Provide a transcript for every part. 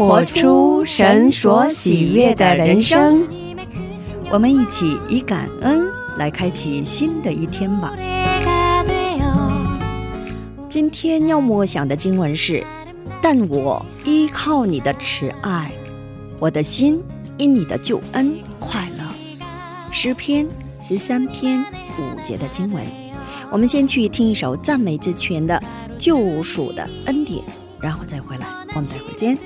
活出神所喜悦的人生。我们一起以感恩来开启新的一天吧。今天要默想的经文是：但我依靠你的慈爱，我的心因你的救恩快乐。诗篇十三篇五节的经文。我们先去听一首赞美之泉的救赎的恩典，然后再回来。我们待会儿见。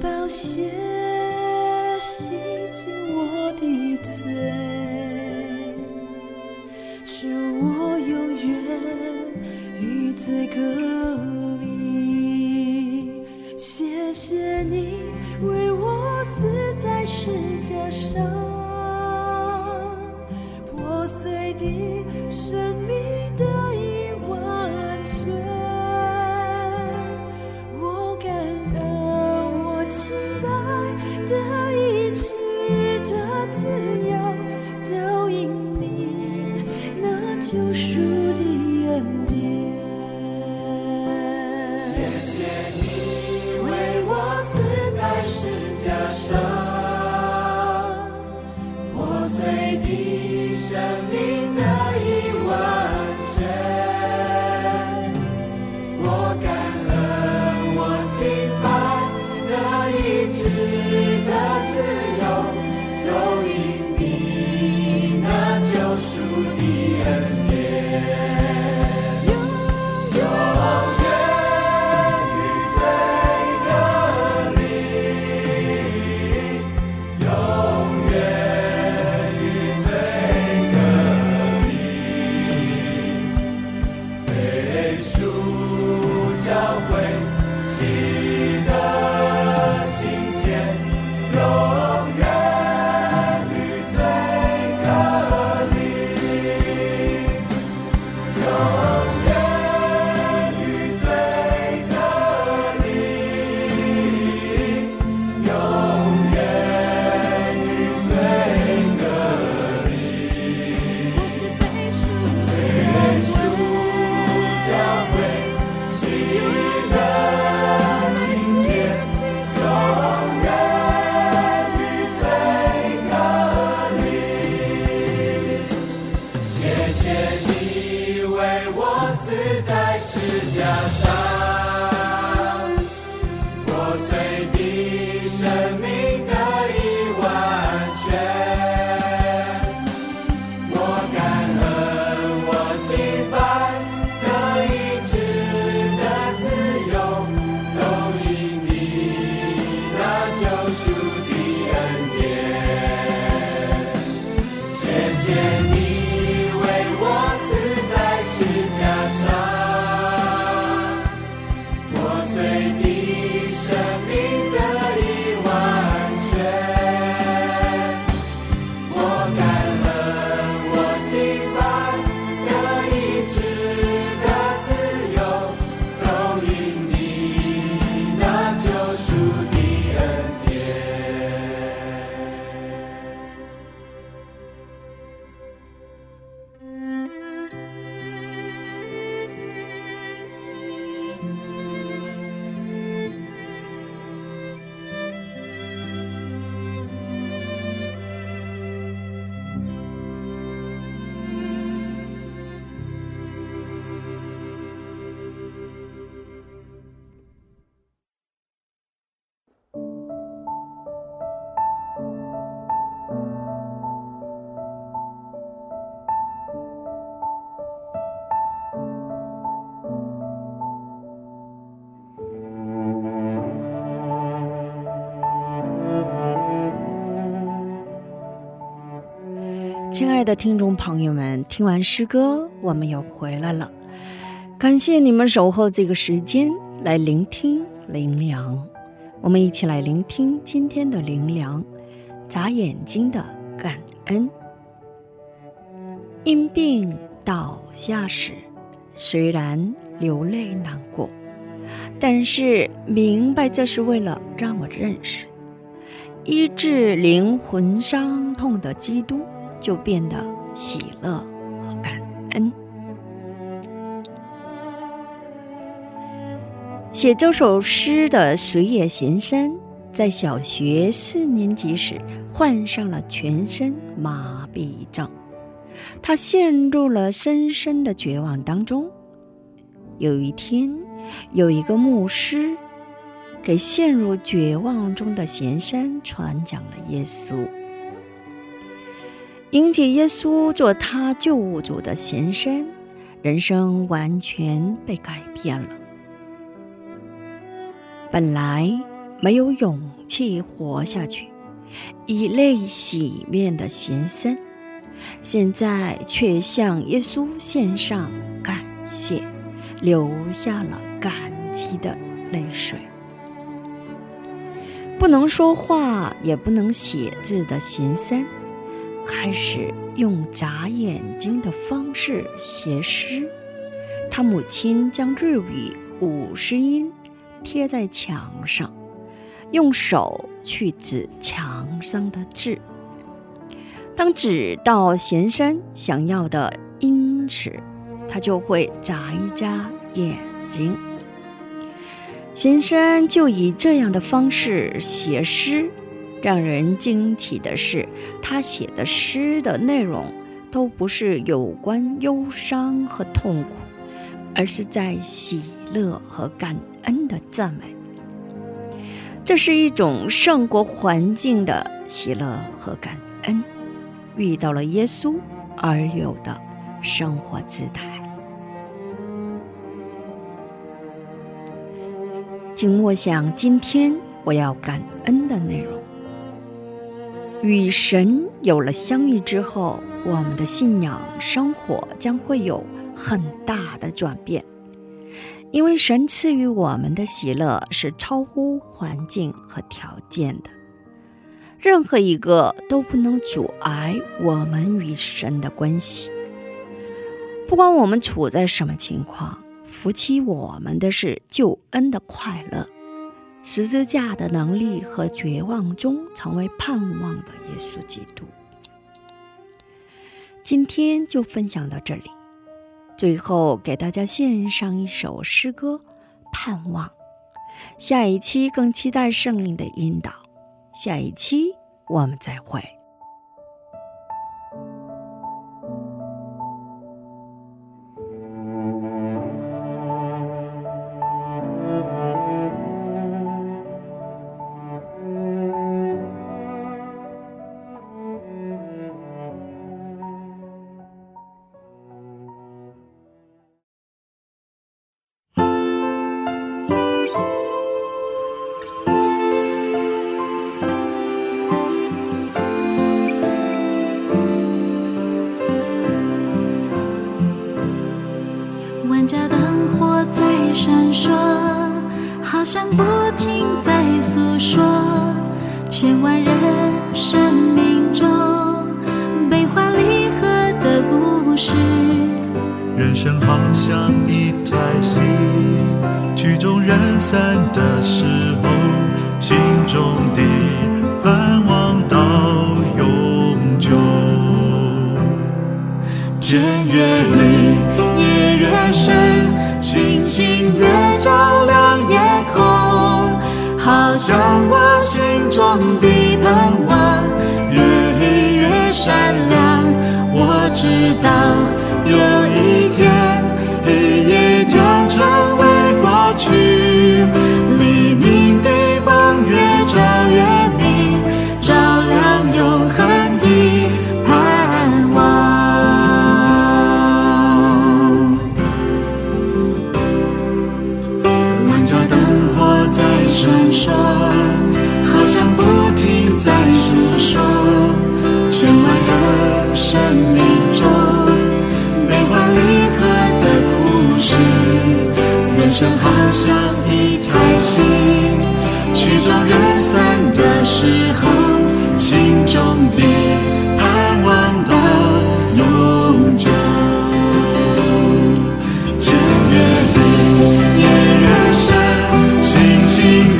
保险亲爱的听众朋友们，听完诗歌，我们又回来了。感谢你们守候这个时间来聆听灵粮，我们一起来聆听今天的灵粮。眨眼睛的感恩。因病倒下时，虽然流泪难过，但是明白这是为了让我认识医治灵魂伤痛的基督。就变得喜乐和感恩。写这首诗的水野贤山，在小学四年级时患上了全身麻痹症，他陷入了深深的绝望当中。有一天，有一个牧师给陷入绝望中的贤山传讲了耶稣。迎接耶稣做他救主的贤山，人生完全被改变了。本来没有勇气活下去，以泪洗面的贤僧，现在却向耶稣献上感谢，流下了感激的泪水。不能说话，也不能写字的贤僧。开始用眨眼睛的方式写诗。他母亲将日语五十音贴在墙上，用手去指墙上的字。当指到先生想要的音时，他就会眨一眨眼睛。先生就以这样的方式写诗。让人惊奇的是，他写的诗的内容都不是有关忧伤和痛苦，而是在喜乐和感恩的赞美。这是一种胜过环境的喜乐和感恩，遇到了耶稣而有的生活姿态。请默想今天我要感恩的内容。与神有了相遇之后，我们的信仰生活将会有很大的转变，因为神赐予我们的喜乐是超乎环境和条件的，任何一个都不能阻碍我们与神的关系。不管我们处在什么情况，扶起我们的是救恩的快乐。十字架的能力和绝望中成为盼望的耶稣基督。今天就分享到这里，最后给大家献上一首诗歌《盼望》。下一期更期待圣灵的引导。下一期我们再会。像不停在诉说千万人生命中悲欢离合的故事。人生好像一台戏，曲终人散的时候，心中的盼望到永久。天越黑，夜越深，星星越照亮夜空。好像我心中的盼望越黑越闪亮，我知道有生命中悲欢离合的故事，人生好像一台戏，曲终人散的时候，心中的盼望都永久。天越黑，夜越深，星星。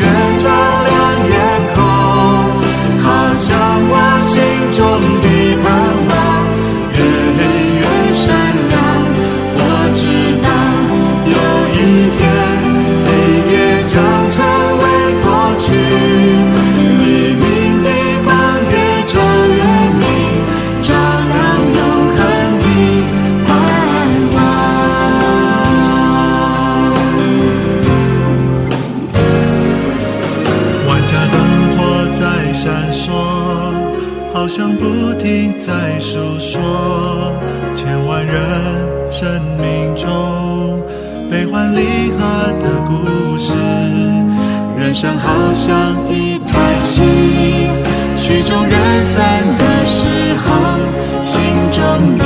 像不停在诉说千万人生命中悲欢离合的故事。人生好像一台戏，曲终人散的时候，心中的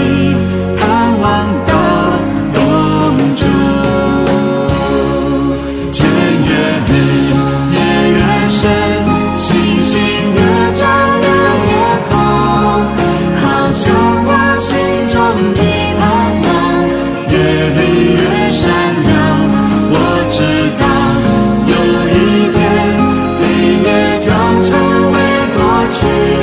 oh